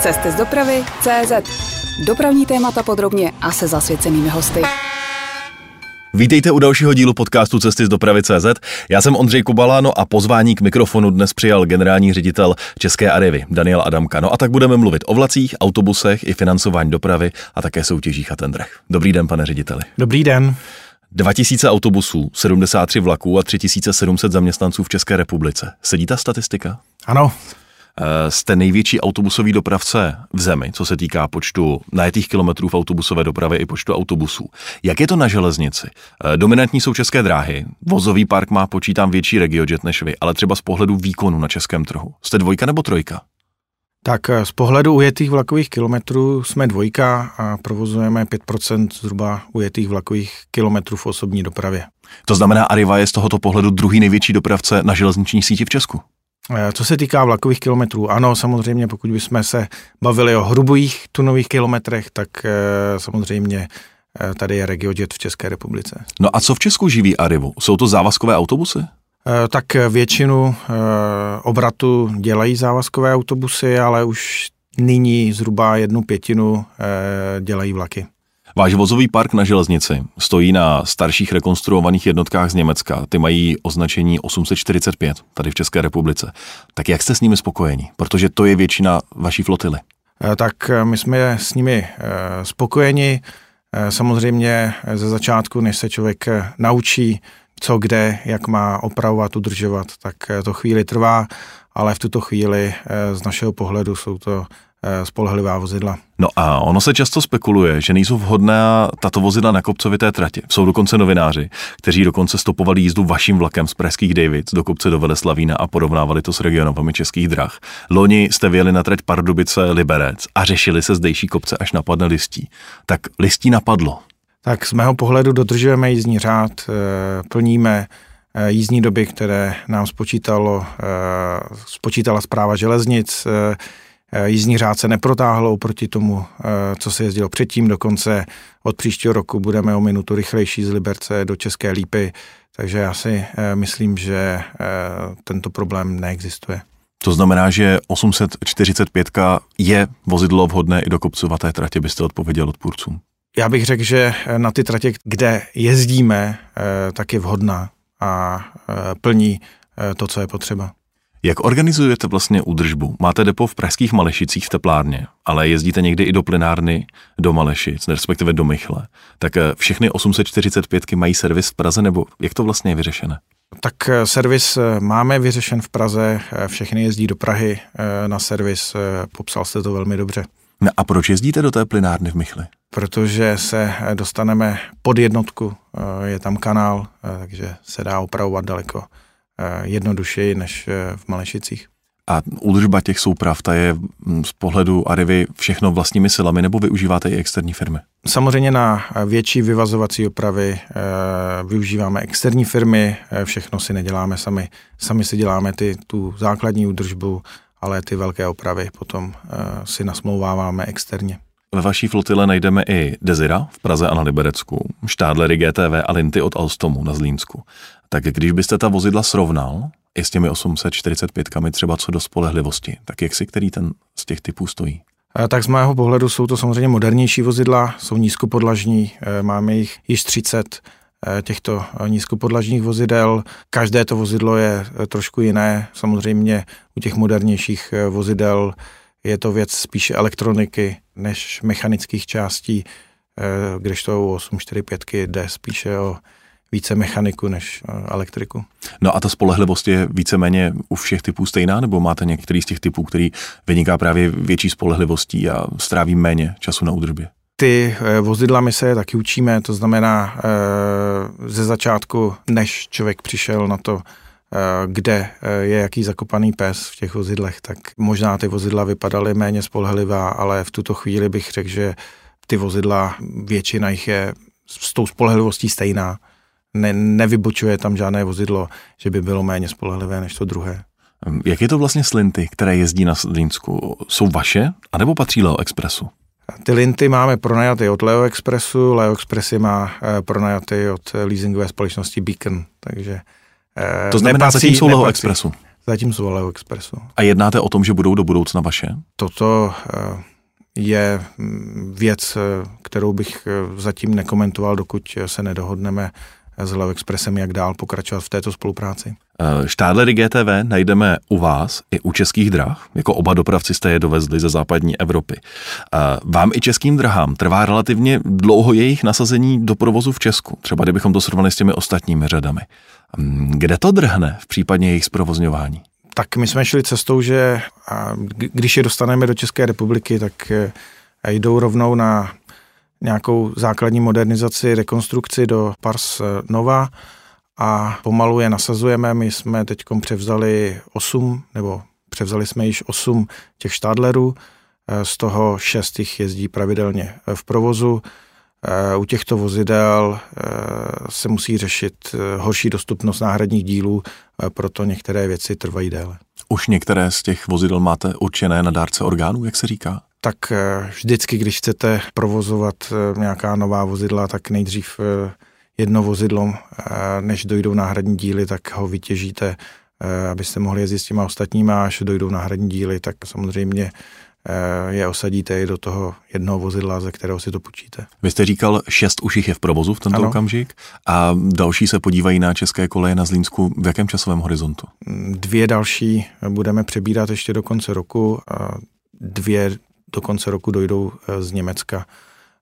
Cesty z dopravy CZ. Dopravní témata podrobně a se zasvěcenými hosty. Vítejte u dalšího dílu podcastu Cesty z dopravy CZ. Já jsem Ondřej Kubala, no a pozvání k mikrofonu dnes přijal generální ředitel České Arivy Daniel Adamka. No a tak budeme mluvit o vlacích, autobusech i financování dopravy a také soutěžích a tendrech. Dobrý den, pane řediteli. Dobrý den. 2000 autobusů, 73 vlaků a 3700 zaměstnanců v České republice. Sedí ta statistika? Ano, Jste největší autobusový dopravce v zemi, co se týká počtu najetých kilometrů v autobusové dopravě i počtu autobusů. Jak je to na železnici? Eh, Dominantní jsou české dráhy, vozový park má počítám větší regiojet než vy, ale třeba z pohledu výkonu na českém trhu. Jste dvojka nebo trojka? tak eh, z pohledu ujetých vlakových kilometrů jsme dvojka a provozujeme 5% zhruba ujetých vlakových kilometrů v osobní dopravě. To znamená, Arriva je z tohoto pohledu druhý největší dopravce na železniční síti v Česku. Eh, Co se týká vlakových kilometrů, ano, samozřejmě, pokud bychom se bavili o hrubých tunových kilometrech, tak eh, samozřejmě eh, tady je RegioJet v České republice. No a co v Česku živí Arrivu? Jsou to závazkové autobusy? Tak většinu obratu dělají závazkové autobusy, ale už nyní zhruba jednu pětinu dělají vlaky. Váš vozový park na železnici stojí na starších rekonstruovaných jednotkách z Německa. Ty mají označení 845 tady v České republice. Tak jak jste s nimi spokojeni? Protože to je většina vaší flotily. Eh, tak eh, my jsme s nimi eh, spokojeni. Samozřejmě ze začátku, než se člověk naučí, co kde, jak má opravovat, udržovat, tak to chvíli trvá, ale v tuto chvíli z našeho pohledu jsou to spolehlivá vozidla. No a ono se často spekuluje, že nejsou vhodná tato vozidla na kopcovité trati. Jsou dokonce novináři, kteří dokonce stopovali jízdu vaším vlakem z pražských Davids do kopce do Veleslavína a porovnávali to s regionovami českých drah. Loni jste vyjeli na trať Pardubice Liberec a řešili se zdejší kopce, až napadne listí. Tak listí napadlo. Tak z mého pohledu dodržujeme jízdní řád, eh, plníme eh, jízdní doby, které nám spočítalo, eh, spočítala zpráva železnic. Eh, Jízdní řád se neprotáhl proti tomu, eh, co se jezdilo předtím. Dokonce od příštího roku budeme o minutu rychlejší z Liberce do České Lípy, takže já si eh, myslím, že tento problém neexistuje. To znamená, že 845 je vozidlo vhodné i do kopcovaté tratě, byste odpověděl odpůrcům. Já bych řekl, že na ty tratě, kde jezdíme, tak je vhodná a plní to, co je potřeba. Jak organizujete vlastně údržbu? Máte depo v pražských Malešicích v teplárně, ale jezdíte někdy i do plinárny do Malešic, respektive do Michle. Tak eh, všechny 845 mají servis v Praze, nebo jak to vlastně je vyřešené? Tak eh, servis eh, máme vyřešen v Praze, všechny jezdí do Prahy na servis, popsal jste to velmi dobře. No a proč jezdíte do té plinárny v Michli? Protože se dostaneme pod jednotku, je tam kanál, takže se dá opravovat daleko jednodušeji než eh, v Malešicích. A údržba těch souprav, ta je mm, z pohledu Arivy všechno vlastními silami, nebo využíváte i externí firmy? Samozřejmě na větší vyvazovací opravy eh, využíváme externí firmy, eh, všechno si neděláme sami. Sami si děláme ty, tu základní údržbu, ale ty velké opravy potom eh, si nasmlouváváme externě. Ve vaší flotile najdeme i Desira v Praze a na Liberecku, Štádlery GTV a Linty od Alstomu na Zlínsku. Tak když byste ta vozidla srovnal i s těmi 845 třeba co do spolehlivosti, tak jak si který ten z těch typů stojí? Eh, Tak z mého pohledu jsou to samozřejmě modernější vozidla, jsou nízkopodlažní, eh, máme jich již 30 eh, těchto nízkopodlažních vozidel. Každé to vozidlo je trošku jiné. Samozřejmě u těch modernějších vozidel je to věc spíše elektroniky než mechanických částí, kdežto u 845 jde spíše o více mechaniku než eh, elektriku. No a ta spolehlivost je víceméně u všech typů stejná, nebo máte některý z těch typů, který vyniká právě větší spolehlivostí a stráví méně času na údržbě? Ty eh, vozidla my se je taky učíme, to znamená eh, ze začátku, než člověk přišel na to, kde je jaký zakopaný pes v těch vozidlech, tak možná ty vozidla vypadaly méně spolehlivá, ale v tuto chvíli bych řekl, že ty vozidla, většina jich je s tou spolehlivostí stejná. Ne, nevybočuje tam žádné vozidlo, že by bylo méně spolehlivé než to druhé. Jak je to vlastně s Linty, které jezdí na Zlínsku? Jsou vaše, anebo patří Leo Expressu? Ty linty máme pronajaty od Leo Expressu, Leo Express je má eh, pronajaty od leasingové společnosti Beacon, takže eh, To znamená, nepatří- zatím jsou Leo nepatří. Expressu. zatím z Valeo Expressu. A jednáte o tom, že budou do budoucna vaše? Toto je mm, věc, kterou bych zatím nekomentoval, dokud se nedohodneme s Leo Expressem, jak dál pokračovat v této spolupráci. Štádlery GTV najdeme u vás i u českých drah, jako oba dopravci jste je dovezli ze západní Evropy. Vám i českým drahám trvá relativně dlouho jejich nasazení do provozu v Česku, třeba kdybychom to srovnali s těmi ostatními řadami. Kde to drhne v případě jejich zprovozňování? Tak my jsme šli cestou, že když je dostaneme do České republiky, tak e, jdou rovnou na nějakou základní modernizaci, rekonstrukci do Pars Nova a pomalu je nasazujeme. My jsme teď převzali 8, nebo převzali jsme již 8 těch štádlerů, eh, z toho 6 jich jezdí pravidelně v provozu. Eh, u těchto vozidel eh, se musí řešit horší dostupnost náhradních dílů, proto některé věci trvají déle. Už některé z těch vozidel máte určené na dárce orgánů, jak se říká? Tak vždycky, když chcete provozovat nějaká nová vozidla, tak nejdřív jedno vozidlo, eh, než dojdou náhradní díly, tak ho vytěžíte, eh, abyste mohli jezdit s těma ostatníma, až dojdou náhradní díly, tak samozřejmě eh, je osadíte i do toho jednoho vozidla, ze kterého si to půjčíte. Vy jste říkal, šest už jich je v provozu v tento ano. okamžik a další se podívají na české koleje na Zlínsku. V jakém časovém horizontu? Dvě další budeme přebírat ještě do konce roku a dvě do konce roku dojdou z Německa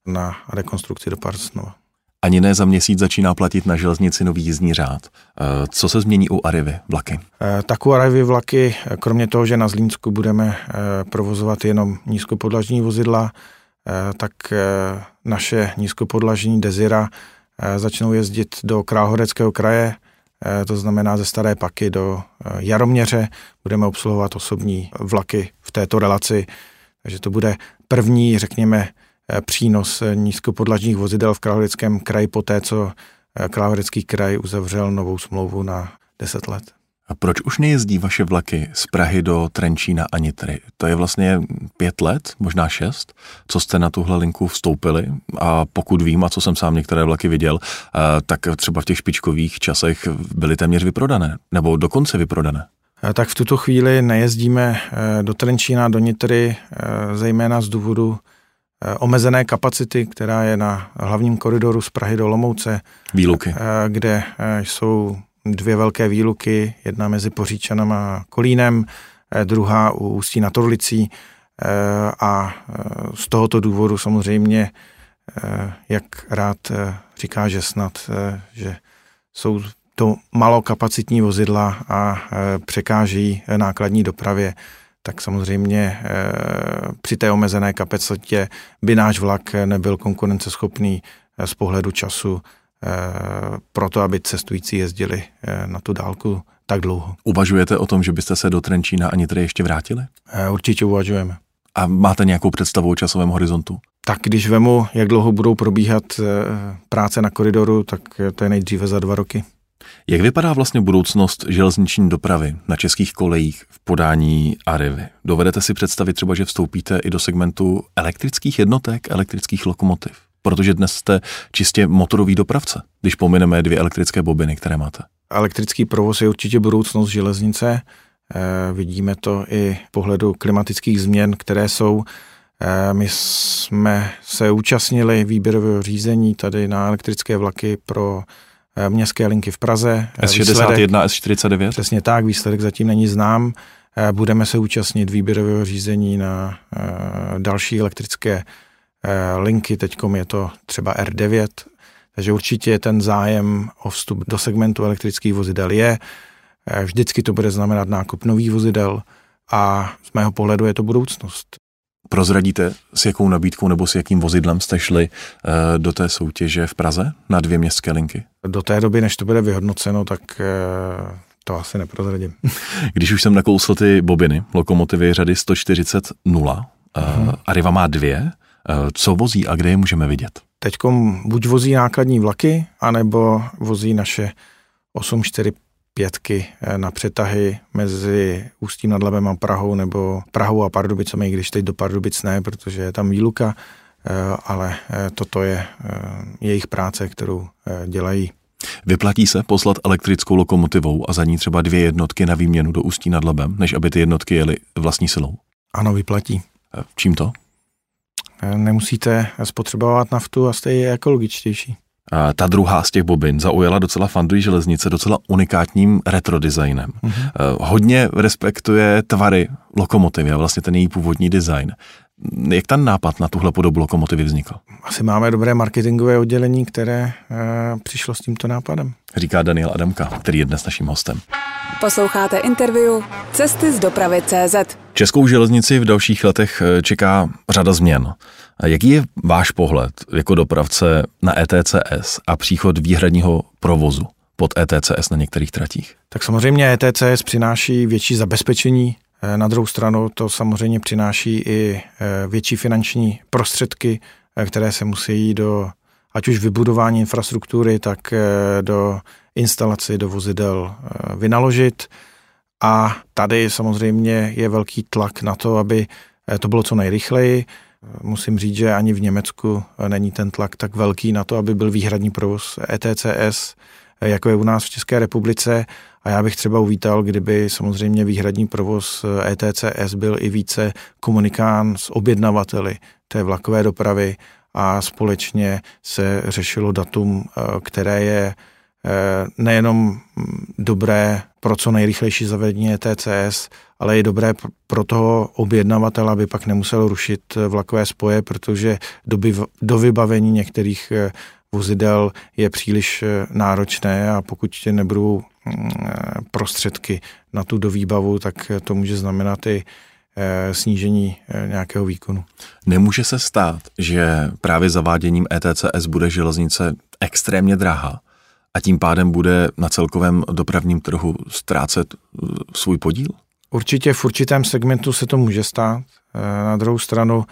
na rekonstrukci do Parsnova. Ani ne za měsíc začíná platit na železnici nový jízdní řád. Eh, co se změní u Arivy vlaky? Eh, tak u Arivy vlaky, eh, kromě toho, že na Zlínsku budeme provozovat jenom nízkopodlažní vozidla, tak naše nízkopodlažní Desira začnou jezdit do Královéhradeckého kraje, to znamená ze Staré Paky do Jaroměře. Budeme obsluhovat osobní vlaky v této relaci, takže to bude první, řekněme, Eh, přínos eh, nízkopodlažních vozidel v Královéckém kraji poté, co eh, Královécký kraj uzavřel novou smlouvu na 10 let. A proč už nejezdí vaše vlaky z Prahy do Trenčína a Nitry? To je vlastně pět let, možná šest, co jste na tuhle linku vstoupili a pokud vím, a co jsem sám některé vlaky viděl, tak třeba v těch špičkových časech byly téměř vyprodané, nebo dokonce vyprodané. Tak v tuto chvíli nejezdíme do Trenčína, do Nitry, zejména z důvodu Eh, omezené kapacity, která je na hlavním koridoru z Prahy do Lomouce. Výluky. Eh, kde eh, jsou dvě velké výluky, jedna mezi Poříčanem a Kolínem, druhá u Ústí na Torlicí a z tohoto důvodu samozřejmě, jak rád říká, že snad, že jsou to malokapacitní vozidla a překáží nákladní dopravě tak samozřejmě eh, při té omezené kapacitě by náš vlak nebyl konkurenceschopný eh, z pohledu času eh, proto, aby cestující jezdili na tu dálku tak dlouho. Uvažujete o tom, že byste se do Trenčína ani tady ještě vrátili? Určitě uvažujeme. A máte nějakou představu o časovém horizontu? Tak když vemu, jak dlouho budou probíhat práce na koridoru, tak to je nejdříve za dva roky. Jak vypadá vlastně budoucnost železniční dopravy na českých kolejích v podání Arivy? Dovedete si představit třeba, že vstoupíte i do segmentu elektrických jednotek, elektrických lokomotiv? Protože dnes jste čistě motorový dopravce, když pomineme dvě elektrické bobiny, které máte. Elektrický provoz je určitě budoucnost železnice. E, vidíme to i pohledu klimatických změn, které jsou. E, my jsme se účastnili výběrového řízení tady na elektrické vlaky pro městské linky v Praze. Eh, S61, S49? Přesně tak, výsledek zatím není znám. Eh, budeme se účastnit výběrového řízení na další elektrické linky, teď je to třeba R9, takže určitě ten zájem o vstup do segmentu elektrických vozidel je. Vždycky to bude znamenat nákup nových vozidel a z mého pohledu je to budoucnost. Prozradíte, s jakou nabídkou nebo s jakým vozidlem jste šli uh, do té soutěže v Praze na dvě městské linky? Do té doby, než to bude vyhodnoceno, tak uh, to asi neprozradím. Když už jsem nakousl ty bobiny, lokomotivy řady 140 0, uh, hmm. Arriva má dvě, uh, co vozí a kde je můžeme vidět? Teď buď vozí nákladní vlaky, anebo vozí naše 845 pětky eh, na přetahy mezi Ústím nad Labem a Prahou nebo Prahou a Pardubicemi, když teď do Pardubic ne, protože je tam výluka, eh, ale eh, toto je jejich práce, kterou dělají. Vyplatí se poslat elektrickou lokomotivou a za ní třeba dvě jednotky na výměnu do Ústí nad Labem, než aby ty jednotky jely vlastní silou? Ano, vyplatí. Čím to? Nemusíte spotřebovat naftu a jste ekologičtější. Ta druhá z těch bobin zaujala docela fandují železnice docela unikátním retro designem. Mm-hmm. Hodně respektuje tvary lokomotivy a vlastně ten její původní design. Jak ten nápad na tuhle podobu lokomotivy vznikl? Asi máme dobré marketingové oddělení, které e, přišlo s tímto nápadem. Říká Daniel Adamka, který je dnes naším hostem. Posloucháte interview Cesty z dopravy CZ. Českou železnici v dalších letech eh, čeká řada změn. Jaký je váš pohled jako dopravce na ETCS a příchod výhradního provozu pod ETCS na některých tratích? Tak samozřejmě ETCS přináší větší zabezpečení Eh, na druhou stranu to samozřejmě přináší i eh, větší finanční prostředky, eh, které se musí do ať už vybudování infrastruktury, tak do instalaci do vozidel vynaložit. A tady samozřejmě je velký tlak na to, aby to bylo co nejrychleji. Musím říct, že ani v Německu není ten tlak tak velký na to, aby byl výhradní provoz ETCS, jako je u nás v České republice. A já bych třeba uvítal, kdyby samozřejmě výhradní provoz ETCS byl i více komunikán s objednavateli té vlakové dopravy a společně se řešilo datum, eh, které je nejenom dobré pro co nejrychlejší zavedení ETCS, ale i dobré pro toho objednavatele, aby pak nemusel rušit vlakové spoje, protože do vybavení některých eh, vozidel je příliš náročné a pokud nebudou Mm, prostředky na tu dovýbavu, tak to může znamenat i eh, snížení eh, nějakého výkonu. Nemůže se stát, že právě zaváděním ETCS bude železnice extrémně drahá a tím pádem bude na celkovém dopravním trhu ztrácet eh, svůj podíl? Určitě v určitém segmentu se to může stát. Na druhou stranu,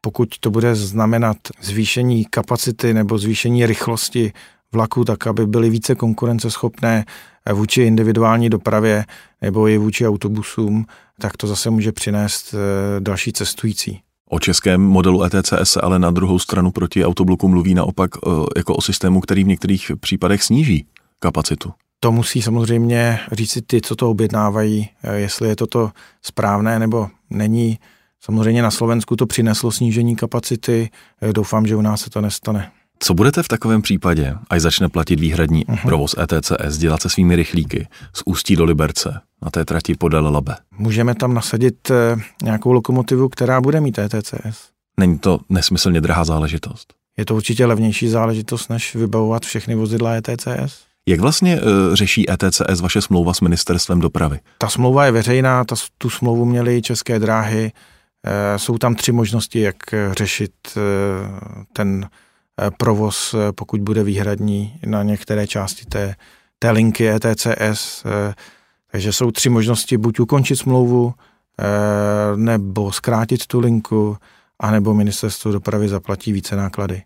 pokud to bude znamenat zvýšení kapacity nebo zvýšení rychlosti vlaku, tak aby byly více konkurenceschopné vůči individuální dopravě nebo i vůči autobusům, tak to zase může přinést eh, další cestující. O českém modelu ETCS se ale na druhou stranu proti autobloku mluví naopak eh, jako o systému, který v některých případech sníží kapacitu. To musí samozřejmě říct ty, co to objednávají, eh, jestli je toto správné nebo není. Samozřejmě na Slovensku to přineslo snížení kapacity, doufám, že u nás se to nestane. Co budete v takovém případě, až začne platit výhradní uh-huh. provoz ETCS, dělat se svými rychlíky z Ústí do Liberce na té trati podél Labe? Můžeme tam nasadit eh, nějakou lokomotivu, která bude mít ETCS. Není to nesmyslně drahá záležitost? Je to určitě levnější záležitost, než vybavovat všechny vozidla ETCS. Jak vlastně uh, řeší ETCS vaše smlouva s ministerstvem dopravy? Ta smlouva je veřejná, ta, tu smlouvu měly české dráhy. E, jsou tam tři možnosti, jak řešit e, ten provoz, eh, pokud bude výhradní na některé části té, té linky ETCS. Eh, takže jsou tři možnosti, buď ukončit smlouvu, nebo zkrátit tu linku, anebo ministerstvo dopravy zaplatí více náklady.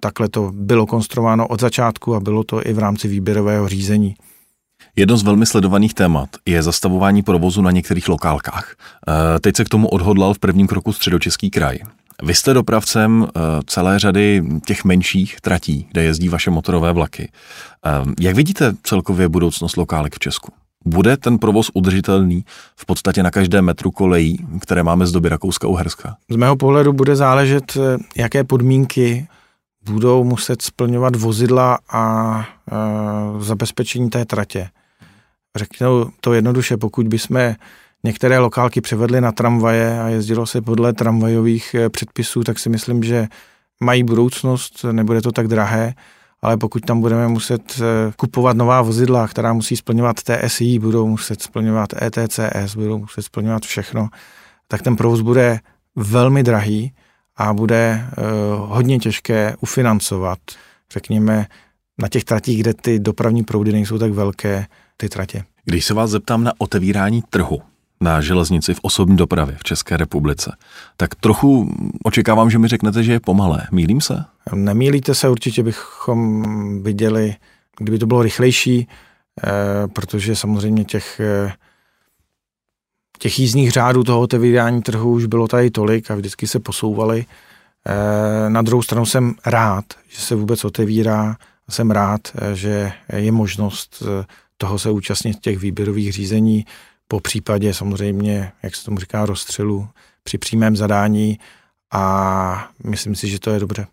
Takhle to bylo konstruováno od začátku a bylo to i v rámci výběrového řízení. Jedno z velmi sledovaných témat je zastavování provozu na některých lokálkách. Teď se k tomu odhodlal v prvním kroku středočeský kraj. Vy jste dopravcem eh, celé řady těch menších tratí, kde jezdí vaše motorové vlaky. Eh, jak vidíte celkově budoucnost lokálek v Česku? Bude ten provoz udržitelný v podstatě na každém metru kolejí, které máme z doby Rakouska-Uherska? Z mého pohledu bude záležet, eh, jaké podmínky budou muset splňovat vozidla a zabezpečení té tratě. Řeknu to jednoduše, pokud bychom některé lokálky převedly na tramvaje a jezdilo se podle tramvajových eh, předpisů, tak si myslím, že mají budoucnost, nebude to tak drahé, ale pokud tam budeme muset eh, kupovat nová vozidla, která musí splňovat TSI, budou muset splňovat ETCS, budou muset splňovat všechno, tak ten provoz bude velmi drahý a bude uh, hodně těžké ufinancovat, řekněme, na těch tratích, kde ty dopravní proudy nejsou tak velké, ty tratě. Když se vás zeptám na otevírání trhu, na železnici v osobní dopravě v České republice. Tak trochu očekávám, že mi řeknete, že je pomalé. Mílím se? Nemýlíte se, určitě bychom viděli, kdyby to bylo rychlejší, eh, protože samozřejmě těch, eh, těch jízdních řádů toho otevírání trhu už bylo tady tolik a vždycky se posouvali. Eh, na druhou stranu jsem rád, že se vůbec otevírá jsem rád, že je možnost toho se účastnit těch výběrových řízení, po případě samozřejmě, jak se tomu říká, rozstřelu při přímém zadání a myslím si, že to je dobře.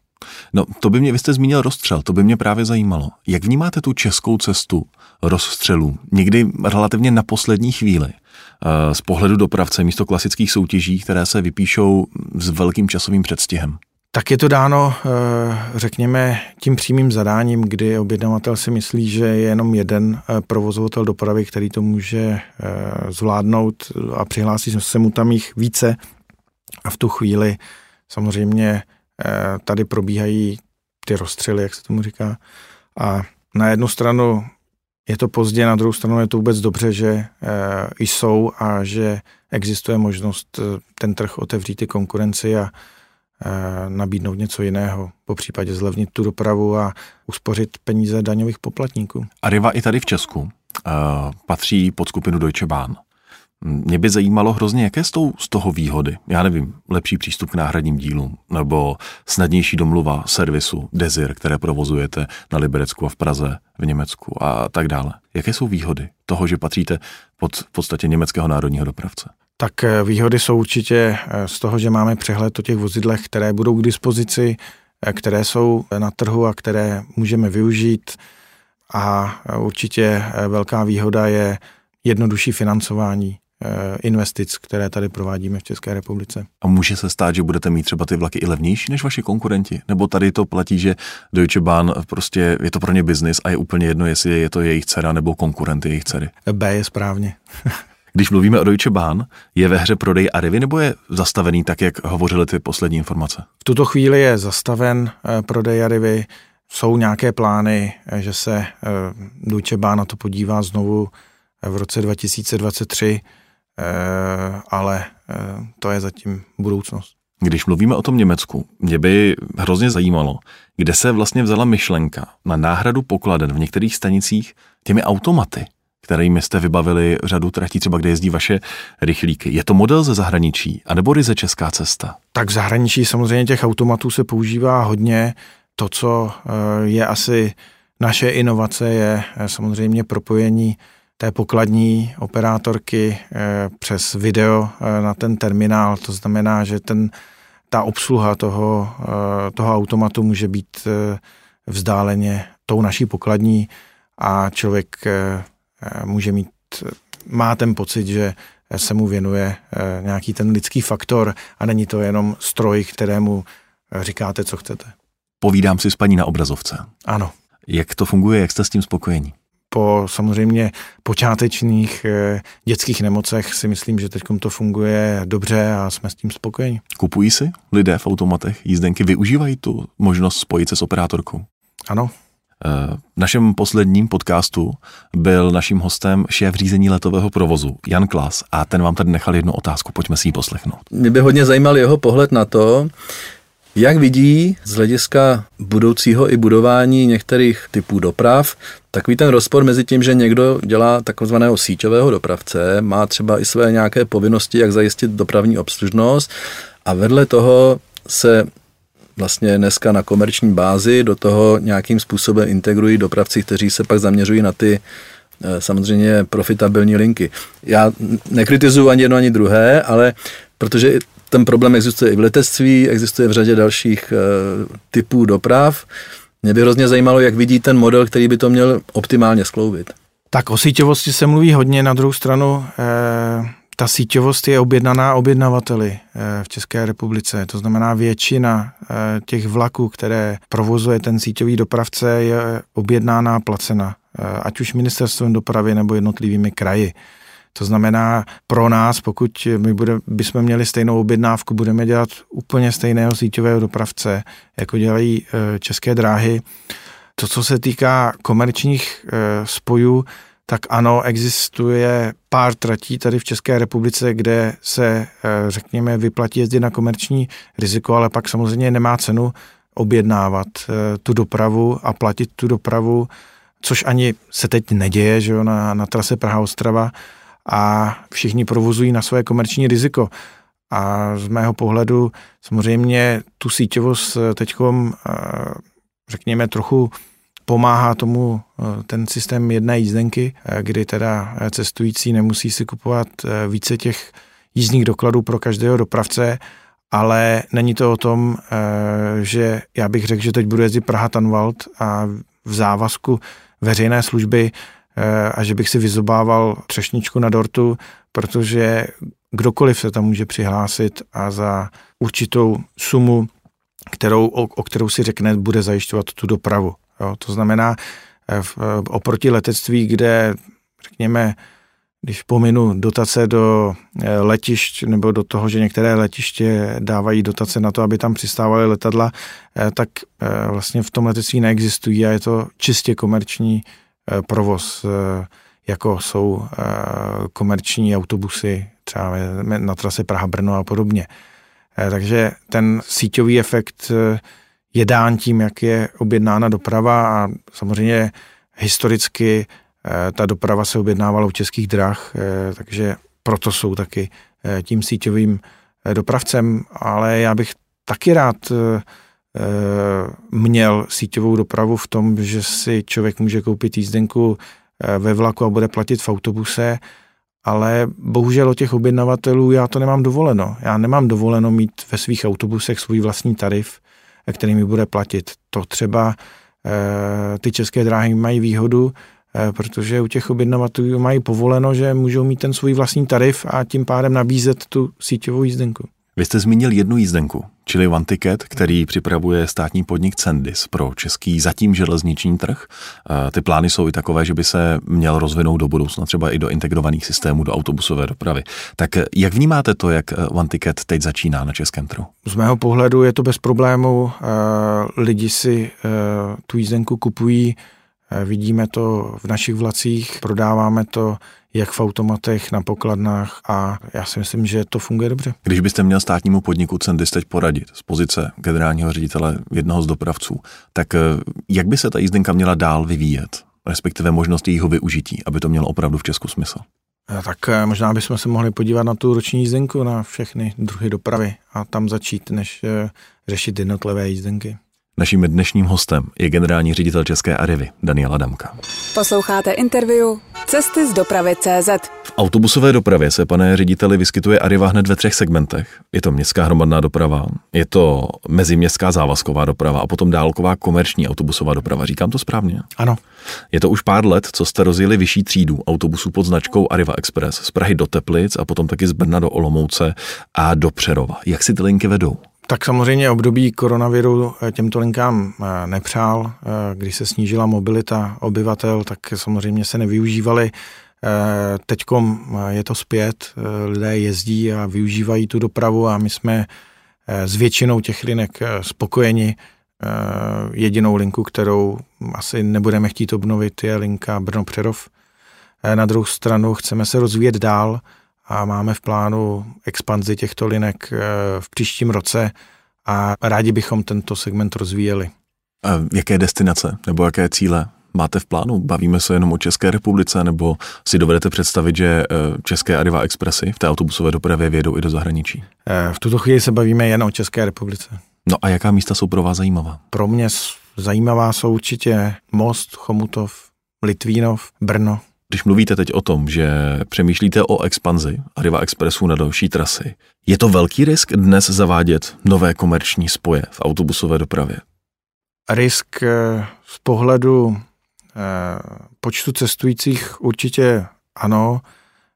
No, to by mě, vy jste zmínil rozstřel, to by mě právě zajímalo. Jak vnímáte tu českou cestu rozstřelů, někdy relativně na poslední chvíli, eh, z pohledu dopravce místo klasických soutěží, které se vypíšou s velkým časovým předstihem? Tak je to dáno, eh, řekněme, tím přímým zadáním, kdy objednavatel si myslí, že je jenom jeden eh, provozovatel dopravy, který to může zvládnout a přihlásí se mu tam jich více. A v tu chvíli samozřejmě Eh, tady probíhají ty rozstřely, jak se tomu říká. A na jednu stranu je to pozdě, na druhou stranu je to vůbec dobře, že eh, jsou a že existuje možnost eh, ten trh otevřít ty konkurenci a nabídnout něco jiného, po případě zlevnit tu dopravu a uspořit peníze daňových poplatníků. Arriva i tady v Česku uh, patří pod skupinu Deutsche Bahn. Mě by zajímalo hrozně, jaké jsou z toho výhody. Já nevím, lepší přístup k náhradním dílům, nebo snadnější domluva servisu Desir, které provozujete na Liberecku a v Praze, v Německu a tak dále. Jaké jsou výhody toho, že patříte pod v podstatě německého národního dopravce? Tak eh, výhody jsou určitě eh, z toho, že máme přehled o těch vozidlech, které budou k dispozici, eh, které jsou na trhu a které můžeme využít. A určitě velká výhoda je jednodušší financování. Investic, které tady provádíme v České republice. A může se stát, že budete mít třeba ty vlaky i levnější než vaši konkurenti? Nebo tady to platí, že Deutsche Bahn prostě je to pro ně biznis a je úplně jedno, jestli je to jejich dcera nebo konkurent jejich dcery? B je správně. Když mluvíme o Deutsche Bahn, je ve hře prodej Arivy nebo je zastavený tak, jak hovořily ty poslední informace? V tuto chvíli je zastaven eh, prodej Arivy. Jsou nějaké plány, eh, že se Deutsche Bahn na to podívá znovu v roce 2023. Eh, ale eh, to je zatím budoucnost. Když mluvíme o tom Německu, mě by hrozně zajímalo, kde se vlastně vzala myšlenka na náhradu pokladen v některých stanicích těmi automaty, kterými jste vybavili řadu tratí, třeba kde jezdí vaše rychlíky. Je to model ze zahraničí, anebo ryze česká cesta? Tak v zahraničí samozřejmě těch automatů se používá hodně. To, co eh, je asi naše inovace, je samozřejmě propojení té pokladní operátorky eh, přes video eh, na ten terminál. To znamená, že ten, ta obsluha toho, eh, toho automatu může být vzdáleně tou naší pokladní a člověk může mít, má ten pocit, že se mu věnuje nějaký ten lidský faktor a není to jenom stroj, kterému říkáte, co chcete. Povídám si s paní na obrazovce. Ano. Jak to funguje, jak jste s tím spokojení? po samozřejmě počátečných eh, dětských nemocech si myslím, že teď to funguje dobře a jsme s tím spokojeni. Kupují si lidé v automatech jízdenky, využívají tu možnost spojit se s operátorkou? Ano. V našem posledním podcastu byl naším hostem šéf řízení letového provozu Jan Klas a ten vám tady nechal jednu otázku, pojďme si ji poslechnout. Mě by hodně zajímal jeho pohled na to, jak vidí z hlediska budoucího i budování některých typů doprav takový ten rozpor mezi tím, že někdo dělá takzvaného síťového dopravce, má třeba i své nějaké povinnosti, jak zajistit dopravní obslužnost a vedle toho se vlastně dneska na komerční bázi do toho nějakým způsobem integrují dopravci, kteří se pak zaměřují na ty eh, samozřejmě profitabilní linky. Já nekritizuji ani jedno, ani druhé, ale protože ten problém existuje i v letectví, existuje v řadě dalších uh, typů doprav. Mě by hrozně zajímalo, jak vidí ten model, který by to měl optimálně skloubit. Tak o síťovosti se mluví hodně, na druhou stranu eh, ta síťovost je objednaná objednavateli eh, v České republice. To znamená většina eh, těch vlaků, které provozuje ten síťový dopravce, je objednána a placena, eh, ať už ministerstvem dopravy nebo jednotlivými kraji. To znamená, pro nás, pokud my bude, bychom měli stejnou objednávku, budeme dělat úplně stejného síťového dopravce, jako dělají české dráhy. To, co se týká komerčních spojů, tak ano, existuje pár tratí tady v České republice, kde se, e, řekněme, vyplatí jezdit na komerční riziko, ale pak samozřejmě nemá cenu objednávat tu dopravu a platit tu dopravu, což ani se teď neděje, že jo, na, na trase Praha-Ostrava, a všichni provozují na své komerční riziko. A z mého pohledu samozřejmě tu síťovost teď, řekněme, trochu pomáhá tomu ten systém jedné jízdenky, kdy teda cestující nemusí si kupovat více těch jízdních dokladů pro každého dopravce, ale není to o tom, že já bych řekl, že teď budu jezdit Praha-Tanvald a v závazku veřejné služby a že bych si vyzobával třešničku na dortu, protože kdokoliv se tam může přihlásit a za určitou sumu, kterou, o, o kterou si řekne, bude zajišťovat tu dopravu. Jo, to znamená, eh, v, eh, oproti letectví, kde, řekněme, když pominu dotace do eh, letišť nebo do toho, že některé letiště dávají dotace na to, aby tam přistávaly letadla, tak vlastně v tom letectví neexistují a je to čistě komerční provoz, jako jsou komerční autobusy třeba na trase Praha-Brno a podobně. Takže ten síťový efekt je dán tím, jak je objednána doprava a samozřejmě historicky eh, ta doprava se objednávala u českých drah, eh, takže proto jsou taky eh, tím síťovým dopravcem, ale já bych taky rád měl síťovou dopravu v tom, že si člověk může koupit jízdenku ve vlaku a bude platit v autobuse, ale bohužel o těch objednavatelů já to nemám dovoleno. Já nemám dovoleno mít ve svých autobusech svůj vlastní tarif, který mi bude platit. To třeba eh, ty české dráhy mají výhodu, eh, protože u těch objednavatelů mají povoleno, že můžou mít ten svůj vlastní tarif a tím pádem nabízet tu síťovou jízdenku. Vy jste zmínil jednu jízdenku, čili One Ticket, který připravuje státní podnik Cendis pro český zatím železniční trh. Ty plány jsou i takové, že by se měl rozvinout do budoucna třeba i do integrovaných systémů, do autobusové dopravy. Tak jak vnímáte to, jak One Ticket teď začíná na českém trhu? Z mého pohledu je to bez problému. Lidi si tu jízdenku kupují, vidíme to v našich vlacích, prodáváme to jak v automatech, na pokladnách a já si myslím, že to funguje dobře. Když byste měl státnímu podniku Cendis teď poradit z pozice generálního ředitele jednoho z dopravců, tak eh, jak by se ta jízdenka měla dál vyvíjet, respektive možnost jejího využití, aby to mělo opravdu v Česku smysl? Eh, tak eh, možná bychom se mohli podívat na tu roční jízdenku, na všechny druhy dopravy a tam začít, než řešit jednotlivé jízdenky. Naším dnešním hostem je generální ředitel České Arivy Daniela Damka. Posloucháte interview Cesty z dopravy CZ. V autobusové dopravě se, pane řediteli, vyskytuje Ariva hned ve třech segmentech. Je to městská hromadná doprava, je to meziměstská závazková doprava a potom dálková komerční autobusová doprava. Říkám to správně? Ano. Je to už pár let, co jste rozjeli vyšší třídu autobusů pod značkou Ariva Express z Prahy do Teplic a potom taky z Brna do Olomouce a do Přerova. Jak si ty linky vedou? Tak samozřejmě období koronaviru eh, těmto linkám eh, nepřál. Eh, když se snížila mobilita obyvatel, tak samozřejmě se nevyužívaly. Teďkom je to zpět, lidé jezdí a využívají tu dopravu a my jsme s většinou těch linek spokojeni. Jedinou linku, kterou asi nebudeme chtít obnovit, je linka Brno-Přerov. Na druhou stranu chceme se rozvíjet dál, a máme v plánu expanzi těchto linek eh, v příštím roce a rádi bychom tento segment rozvíjeli. A jaké destinace nebo jaké cíle máte v plánu? Bavíme se jenom o České republice, nebo si dovedete představit, že eh, České Arriva Expressy v té autobusové dopravě vědou i do zahraničí? Eh, v tuto chvíli se bavíme jen o České republice. No a jaká místa jsou pro vás zajímavá? Pro mě zajímavá jsou určitě Most, Chomutov, Litvínov, Brno, když mluvíte teď o tom, že přemýšlíte o expanzi Arriva Expressu na další trasy, je to velký risk dnes zavádět nové komerční spoje v autobusové dopravě? Risk eh, z pohledu eh, počtu cestujících určitě ano.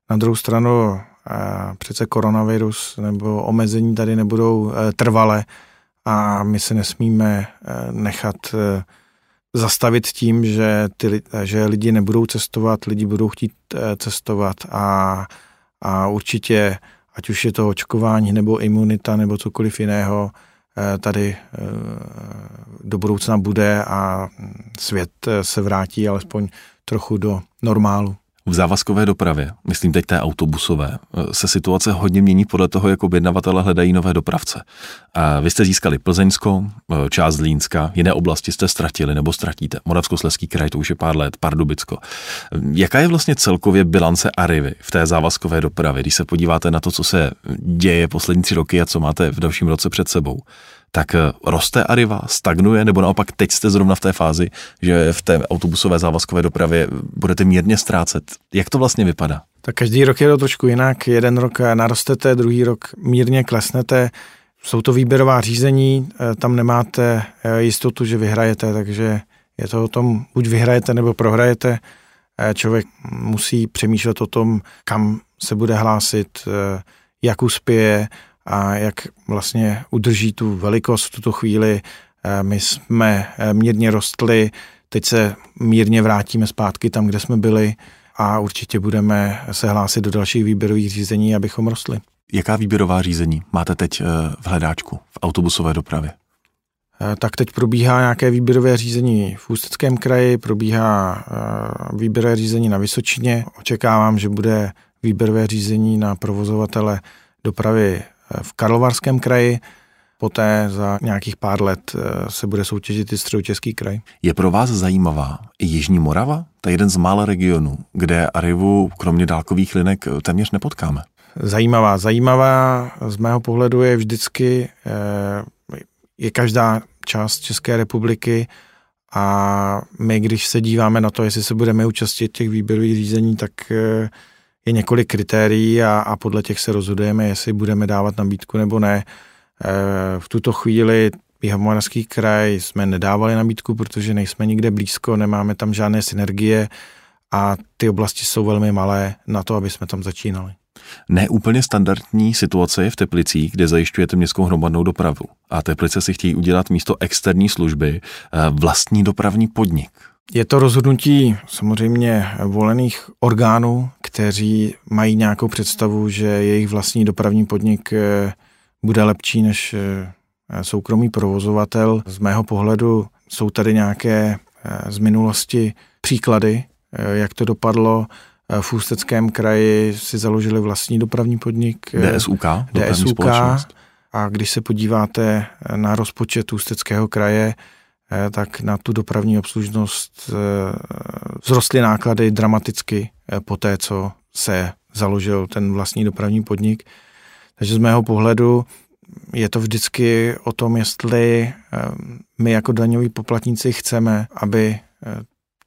Na druhou stranu eh, přece koronavirus nebo omezení tady nebudou trvale a my se nesmíme nechat zastavit tím, že, ty, že lidi nebudou cestovat, lidi budou chtít eh, cestovat a, a určitě, ať už je to očkování nebo imunita nebo cokoliv jiného, eh, tady eh, do budoucna bude a svět se vrátí alespoň trochu do normálu. V závazkové dopravě, myslím teď té autobusové, se situace hodně mění podle toho, jak objednavatele hledají nové dopravce. A vy jste získali Plzeňsko, část Línska, jiné oblasti jste ztratili nebo ztratíte. Moravskosleský kraj, to už je pár let, Pardubicko. Jaká je vlastně celkově bilance Arivy v té závazkové dopravě, když se podíváte na to, co se děje poslední tři roky a co máte v dalším roce před sebou? Tak eh, roste Arriva, stagnuje, nebo naopak teď jste zrovna v té fázi, že v té autobusové závazkové dopravě budete mírně ztrácet. Jak to vlastně vypadá? Tak každý rok je to trošku jinak. Jeden rok narostete, druhý rok mírně klesnete. Jsou to výběrová řízení, eh, tam nemáte eh, jistotu, že vyhrajete, takže je to o tom, buď vyhrajete nebo prohrajete. Člověk musí přemýšlet o tom, kam se bude hlásit, jak uspěje, a jak vlastně udrží tu velikost v tuto chvíli. Eh, my jsme eh, mírně rostli, teď se mírně vrátíme zpátky tam, kde jsme byli a určitě budeme se hlásit do dalších výběrových řízení, abychom rostli. Jaká výběrová řízení máte teď eh, v hledáčku v autobusové dopravě? Tak teď probíhá nějaké výběrové řízení v Ústeckém kraji, probíhá výběrové řízení na Vysočině. Očekávám, že bude výběrové řízení na provozovatele dopravy v Karlovarském kraji, poté za nějakých pár let eh, se bude soutěžit i středočeský kraj. Je pro vás zajímavá i Jižní Morava? To je jeden z mála regionů, kde Arrivu kromě dálkových linek téměř nepotkáme. Zajímavá. Zajímavá z mého pohledu je vždycky, eh, je každá část České republiky a my, když se díváme na to, jestli se budeme účastnit těch výběrových řízení, tak eh, je několik kritérií a, a podle těch se rozhodujeme, jestli budeme dávat nabídku nebo ne. E, v tuto chvíli Jihomoravský kraj jsme nedávali nabídku, protože nejsme nikde blízko, nemáme tam žádné synergie a ty oblasti jsou velmi malé na to, aby jsme tam začínali. Neúplně standardní situace je v Teplicích, kde zajišťujete městskou hromadnou dopravu. A Teplice si chtějí udělat místo externí služby e, vlastní dopravní podnik. Je to rozhodnutí samozřejmě volených orgánů, kteří mají nějakou představu, že jejich vlastní dopravní podnik eh, bude lepší než eh, soukromý provozovatel. Z mého pohledu jsou tady nějaké eh, z minulosti příklady, jak to dopadlo. V Ústeckém kraji si založili vlastní dopravní podnik. DSUK? DSUK. A když se podíváte na rozpočet Ústeckého kraje, tak na tu dopravní obslužnost eh, vzrostly náklady dramaticky eh, po té, co se založil ten vlastní dopravní podnik. Takže z mého pohledu je to vždycky o tom, jestli my jako daňoví poplatníci chceme, aby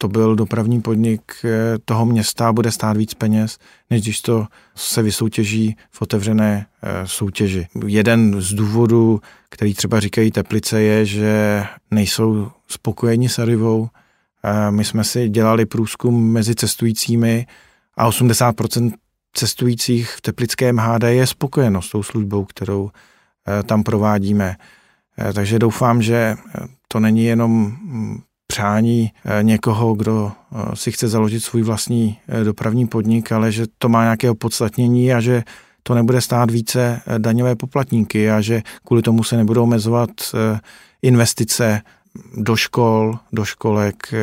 to byl dopravní podnik eh, toho města a bude stát víc peněz, než když to se vysoutěží v otevřené eh, soutěži. Jeden z důvodů, který třeba říkají Teplice, je, že nejsou spokojeni s Arivou. Eh, my jsme si dělali průzkum mezi cestujícími a 80% cestujících v teplickém HD je spokojeno s tou službou, kterou tam provádíme. Takže doufám, že to není jenom mm, přání eh, někoho, kdo eh, si chce založit svůj vlastní eh, dopravní podnik, ale že to má nějaké opodstatnění a že to nebude stát více daňové poplatníky a že kvůli tomu se nebudou mezovat investice do škol, do školek,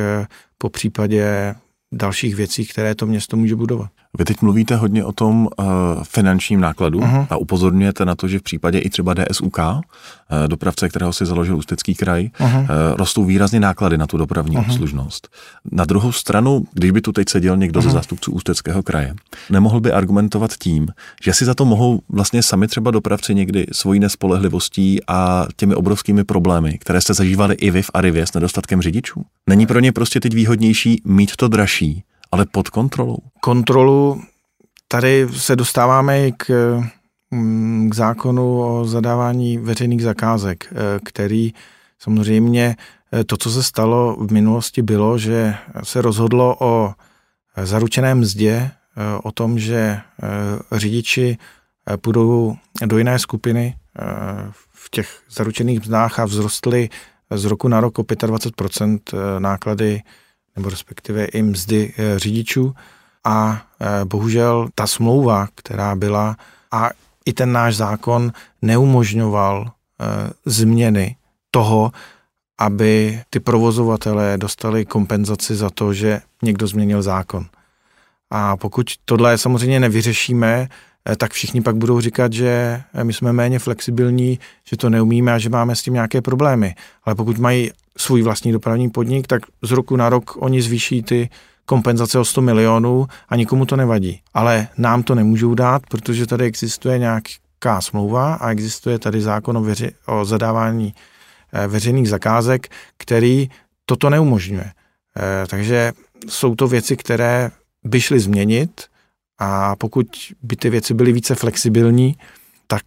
po případě dalších věcí, které to město může budovat. Vy teď mluvíte hodně o tom uh, finančním nákladu uh-huh. a upozorňujete na to, že v případě i třeba DSUK, uh, dopravce, kterého si založil Ústecký kraj, uh-huh. uh, rostou výrazně náklady na tu dopravní uh-huh. obslužnost. Na druhou stranu, když by tu teď seděl někdo uh-huh. ze zástupců Ústeckého kraje, nemohl by argumentovat tím, že si za to mohou vlastně sami třeba dopravci někdy svojí nespolehlivostí a těmi obrovskými problémy, které jste zažívali i vy v Arivě s nedostatkem řidičů. Není pro ně prostě teď výhodnější mít to dražší, ale pod kontrolou. Kontrolu, tady se dostáváme k, mm, k zákonu o zadávání veřejných zakázek, eh, který samozřejmě eh, to, co se stalo v minulosti, bylo, že se rozhodlo o zaručené mzdě, eh, o tom, že řidiči půjdou do jiné skupiny v těch zaručených mzdách a vzrostly z roku na rok o 25% náklady nebo respektive i mzdy eh, řidičů. A eh, bohužel ta smlouva, která byla, a i ten náš zákon neumožňoval eh, změny toho, aby ty provozovatelé dostali kompenzaci za to, že někdo změnil zákon. A pokud tohle samozřejmě nevyřešíme, tak všichni pak budou říkat, že my jsme méně flexibilní, že to neumíme a že máme s tím nějaké problémy. Ale pokud mají svůj vlastní dopravní podnik, tak z roku na rok oni zvýší ty kompenzace o 100 milionů a nikomu to nevadí. Ale nám to nemůžou dát, protože tady existuje nějak, evropská smlouva a existuje tady zákon o, veři, o zadávání eh, veřejných zakázek, který toto neumožňuje. Eh, takže jsou to věci, které by šly změnit a pokud by ty věci byly více flexibilní, tak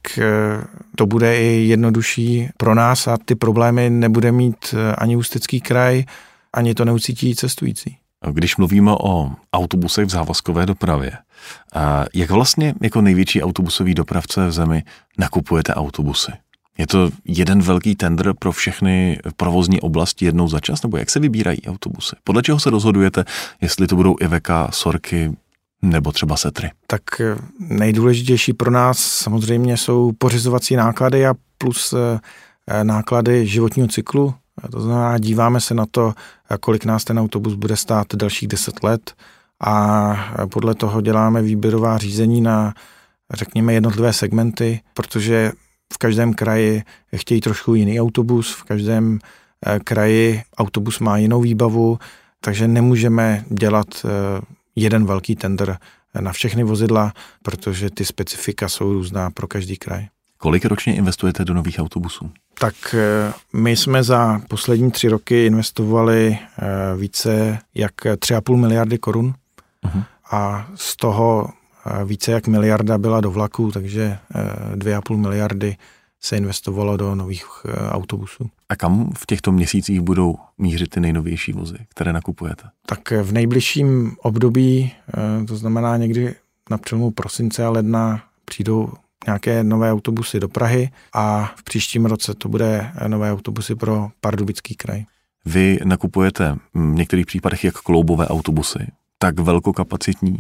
to bude i jednodušší pro nás a ty problémy nebude mít ani Ústecký kraj, ani to neucítí cestující. Když mluvíme o autobusech v závazkové dopravě, jak vlastně jako největší autobusový dopravce v zemi nakupujete autobusy? Je to jeden velký tender pro všechny provozní oblasti jednou za čas, nebo jak se vybírají autobusy? Podle čeho se rozhodujete, jestli to budou Iveka, Sorky nebo třeba Setry? Tak eh, nejdůležitější pro nás samozřejmě jsou pořizovací náklady a plus eh, náklady životního cyklu to znamená, díváme se na to, kolik nás ten autobus bude stát dalších 10 let a podle toho děláme výběrová řízení na, řekněme, jednotlivé segmenty, protože v každém kraji chtějí trošku jiný autobus, v každém eh, kraji autobus má jinou výbavu, takže nemůžeme dělat eh, jeden velký tender na všechny vozidla, protože ty specifika jsou různá pro každý kraj. Kolik ročně investujete do nových autobusů? Tak eh, my jsme za poslední tři roky investovali eh, více jak 3,5 miliardy korun uh-huh. a z toho eh, více jak miliarda byla do vlaků, takže 2,5 miliardy se investovalo do nových autobusů. A kam v těchto měsících budou mířit ty nejnovější vozy, které nakupujete? Tak v nejbližším období, to znamená někdy na přelomu prosince a ledna, přijdou nějaké nové autobusy do Prahy a v příštím roce to bude nové autobusy pro Pardubický kraj. Vy nakupujete v některých případech jak kloubové autobusy, tak velkokapacitní uh,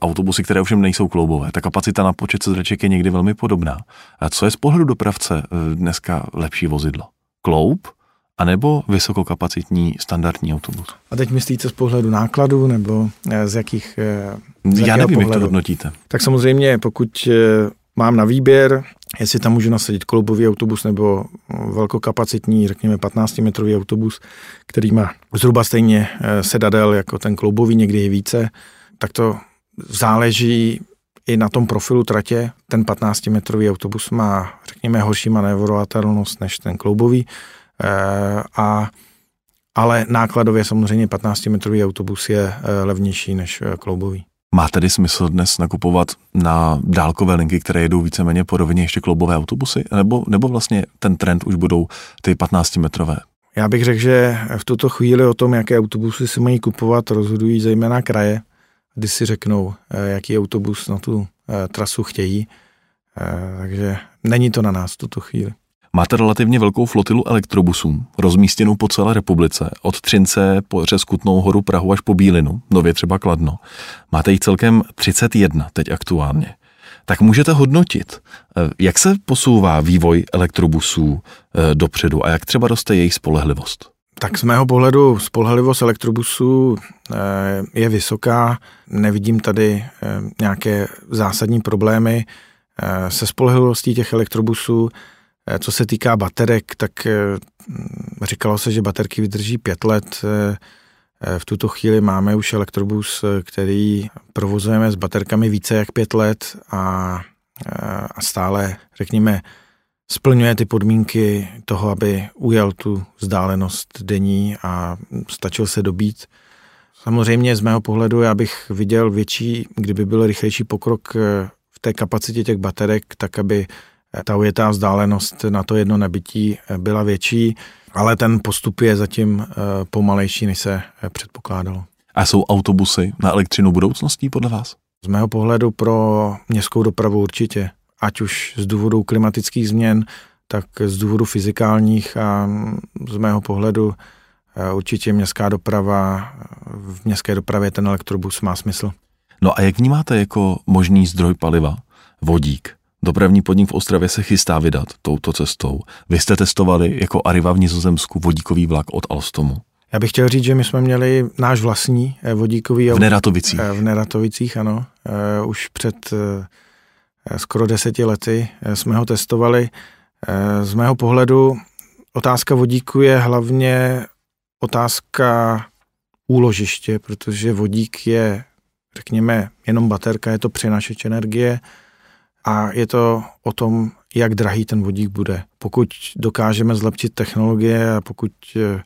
autobusy, které ovšem nejsou kloubové. Ta kapacita na počet sedraček je někdy velmi podobná. A co je z pohledu dopravce uh, dneska lepší vozidlo? Kloub anebo vysokokapacitní standardní autobus? A teď myslíte z pohledu nákladu nebo eh, z jakých z Já nevím, pohledu? jak to hodnotíte. Tak samozřejmě, pokud mám na výběr, jestli tam můžu nasadit kloubový autobus nebo velkokapacitní, řekněme 15-metrový autobus, který má zhruba stejně eh, sedadel jako ten kloubový, někdy je více, tak to záleží i na tom profilu tratě. Ten 15-metrový autobus má, řekněme, horší manévrovatelnost než ten kloubový, eh, a, ale nákladově samozřejmě 15-metrový autobus je eh, levnější než kloubový. Má tedy smysl dnes nakupovat na dálkové linky, které jedou víceméně podobně ještě kloubové autobusy? Nebo, nebo vlastně ten trend už budou ty 15-metrové? Já bych řekl, že v tuto chvíli o tom, jaké autobusy si mají kupovat, rozhodují zejména kraje, kdy si řeknou, eh, jaký autobus na tu eh, trasu chtějí. Eh, takže není to na nás v tuto chvíli. Máte relativně velkou flotilu elektrobusů, rozmístěnou po celé republice, od Třince po Řeskutnou horu Prahu až po Bílinu, nově třeba Kladno. Máte jich celkem 31 teď aktuálně. Tak můžete hodnotit, eh, jak se posouvá vývoj elektrobusů eh, dopředu a jak třeba roste jejich spolehlivost? Tak z mého pohledu spolehlivost elektrobusů eh, je vysoká. Nevidím tady nějaké zásadní problémy se spolehlivostí těch elektrobusů. Eh, co se týká baterek, tak eh, říkalo se, že baterky vydrží pět let. Eh, v tuto chvíli máme už elektrobus, který provozujeme s baterkami více jak pět let a, a stále, řekněme, splňuje ty podmínky toho, aby ujel tu vzdálenost denní a stačil se dobít. Samozřejmě z mého pohledu já bych viděl větší, kdyby byl rychlejší pokrok v té kapacitě těch baterek, tak aby ta ujetá vzdálenost na to jedno nabití byla větší, ale ten postup je zatím eh, pomalejší, než se eh, předpokládalo. A jsou autobusy na elektřinu budoucností podle vás? Z mého pohledu pro městskou dopravu určitě. Ať už z důvodu klimatických změn, tak z důvodu fyzikálních a z mého pohledu eh, určitě městská doprava, v městské dopravě ten elektrobus má smysl. No a jak vnímáte jako možný zdroj paliva vodík? Dopravní podnik v Ostravě se chystá vydat touto cestou. Vy jste testovali jako Arriva v Nizozemsku vodíkový vlak od Alstomu. Já bych chtěl říct, že my jsme měli náš vlastní eh, vodíkový... V Neratovicích. Eh, v Neratovicích, ano. Eh, už před skoro deseti lety jsme ho testovali. Z mého pohledu otázka vodíku je hlavně otázka úložiště, protože vodík je, řekněme, jenom baterka, je to přenašeč energie, a je to o tom, jak drahý ten vodík bude. Pokud dokážeme zlepšit technologie a pokud eh,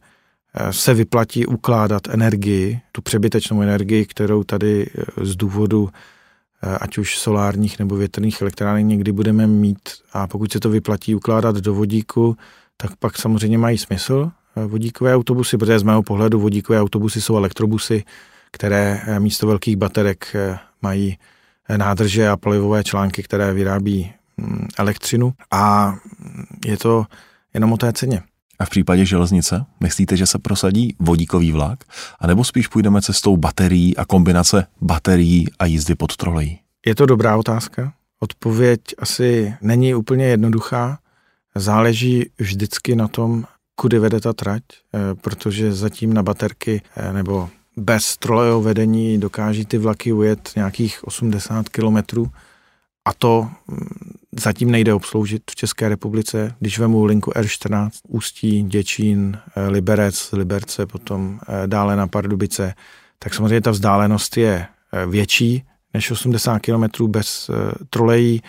se vyplatí ukládat energii, tu přebytečnou energii, kterou tady eh, z důvodu ať už solárních nebo větrných elektráren někdy budeme mít a pokud se to vyplatí ukládat do vodíku, tak pak samozřejmě mají smysl vodíkové autobusy, protože z mého pohledu vodíkové autobusy jsou elektrobusy, které místo velkých baterek mají nádrže a palivové články, které vyrábí mm, elektřinu a je to jenom o té ceně. A v případě železnice, myslíte, že se prosadí vodíkový vlak, anebo spíš půjdeme cestou baterií a kombinace baterií a jízdy pod trolejí? Je to dobrá otázka. Odpověď asi není úplně jednoduchá. Záleží vždycky na tom, kudy vede ta trať, eh, protože zatím na baterky eh, nebo bez trolejového vedení dokáží ty vlaky ujet nějakých 80 kilometrů a to mm, zatím nejde obsloužit v České republice. Když vemu linku R14, Ústí, Děčín, eh, Liberec, Liberce, potom eh, dále na Pardubice, tak samozřejmě ta vzdálenost je eh, větší než 80 km bez trolejí,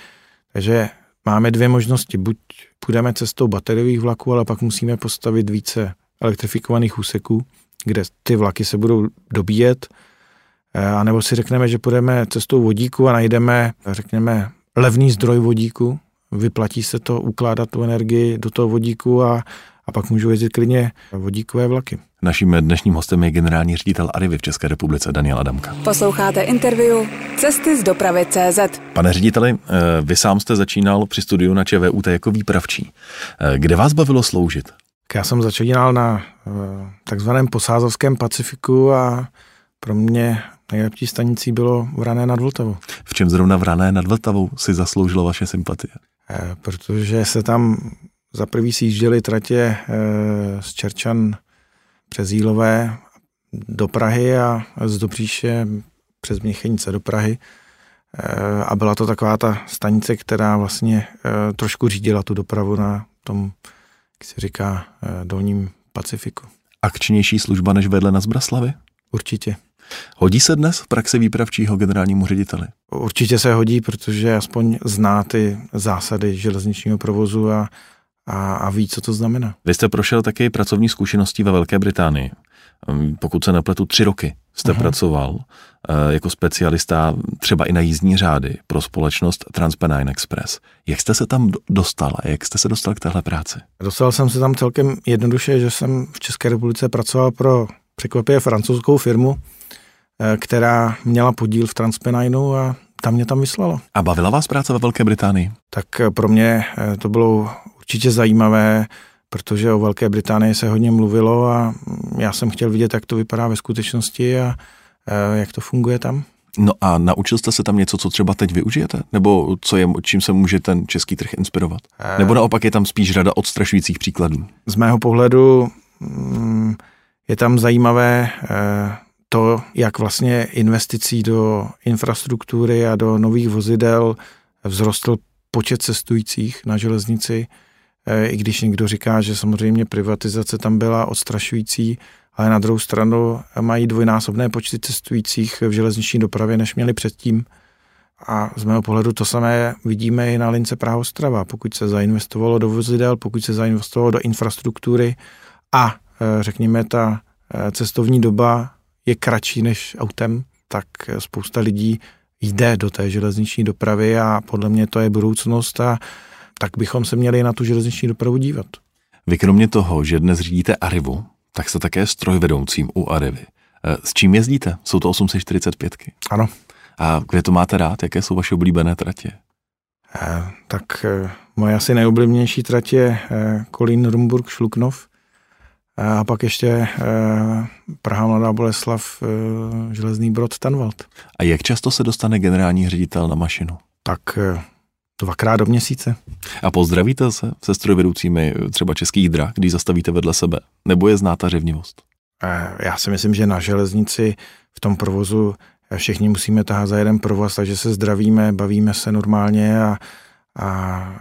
takže máme dvě možnosti. Buď půjdeme cestou bateriových vlaků, ale pak musíme postavit více elektrifikovaných úseků, kde ty vlaky se budou dobíjet, a nebo si řekneme, že půjdeme cestou vodíku a najdeme, řekněme, levný zdroj vodíku, vyplatí se to ukládat tu energii do toho vodíku a, a pak můžu jezdit klidně vodíkové vlaky. Naším dnešním hostem je generální ředitel Arivy v České republice Daniel Adamka. Posloucháte interview Cesty z dopravy CZ. Pane řediteli, eh, vy sám jste začínal při studiu na ČVUT jako výpravčí. Eh, kde vás bavilo sloužit? Já jsem začínal na eh, takzvaném posázovském Pacifiku a pro mě nejlepší stanicí bylo Vrané nad Vltavou. V čem zrovna Vrané nad Vltavou si zasloužilo vaše sympatie? E, protože se tam za prvý sjížděly tratě e, z Čerčan přes Jílové do Prahy a z Dobříše přes Měchenice do Prahy. A byla to taková ta stanice, která vlastně trošku řídila tu dopravu na tom, jak se říká, e, dolním Pacifiku. Akčnější služba než vedle na Zbraslavy? Určitě. Hodí se dnes v praxi výpravčího generálnímu řediteli? Určitě se hodí, protože aspoň zná ty zásady železničního provozu a, a, a ví, co to znamená. Vy jste prošel také pracovní zkušenosti ve Velké Británii. Ehm, pokud se nepletu, tři roky jste uh-huh. pracoval eh, jako specialista třeba i na jízdní řády pro společnost Transpennine Express. Jak jste se tam dostal a jak jste se dostal k téhle práci? Dostal jsem se tam celkem jednoduše, že jsem v České republice pracoval pro překvapivě francouzskou firmu, Eh, která měla podíl v Transpenninu a tam mě tam vyslala. A bavila vás práce ve Velké Británii? Tak pro mě eh, to bylo určitě zajímavé, protože o Velké Británii se hodně mluvilo a já jsem chtěl vidět, jak to vypadá ve skutečnosti a jak to funguje tam. No a naučil jste se tam něco, co třeba teď využijete? Nebo co je, čím se může ten český trh inspirovat? Nebo naopak je tam spíš řada odstrašujících příkladů? Z mého pohledu mm, je tam zajímavé to, jak vlastně investicí do infrastruktury a do nových vozidel vzrostl počet cestujících na železnici, e, i když někdo říká, že samozřejmě privatizace tam byla odstrašující, ale na druhou stranu mají dvojnásobné počty cestujících v železniční dopravě, než měli předtím. A z mého pohledu to samé vidíme i na lince Praha-Ostrava. Pokud se zainvestovalo do vozidel, pokud se zainvestovalo do infrastruktury a e, řekněme ta e, cestovní doba je kratší než autem, tak spousta lidí jde do té železniční dopravy a podle mě to je budoucnost a tak bychom se měli na tu železniční dopravu dívat. Vy kromě toho, že dnes řídíte Arivu, tak jste také strojvedoucím u Arivy. Eh, s čím jezdíte? Jsou to 845? Ano. A kde to máte rád? Jaké jsou vaše oblíbené tratě? Eh, tak eh, moje asi nejoblíbenější tratě je Kolín, Rumburg, Šluknov. A pak ještě Praha Mladá Boleslav, Železný Brod, Tanvald. A jak často se dostane generální ředitel na mašinu? Tak dvakrát do měsíce. A pozdravíte se se strojvedoucími třeba českých drah, když zastavíte vedle sebe? Nebo je zná ta řevnivost? Já si myslím, že na železnici v tom provozu všichni musíme tahat za jeden provoz, takže se zdravíme, bavíme se normálně a a,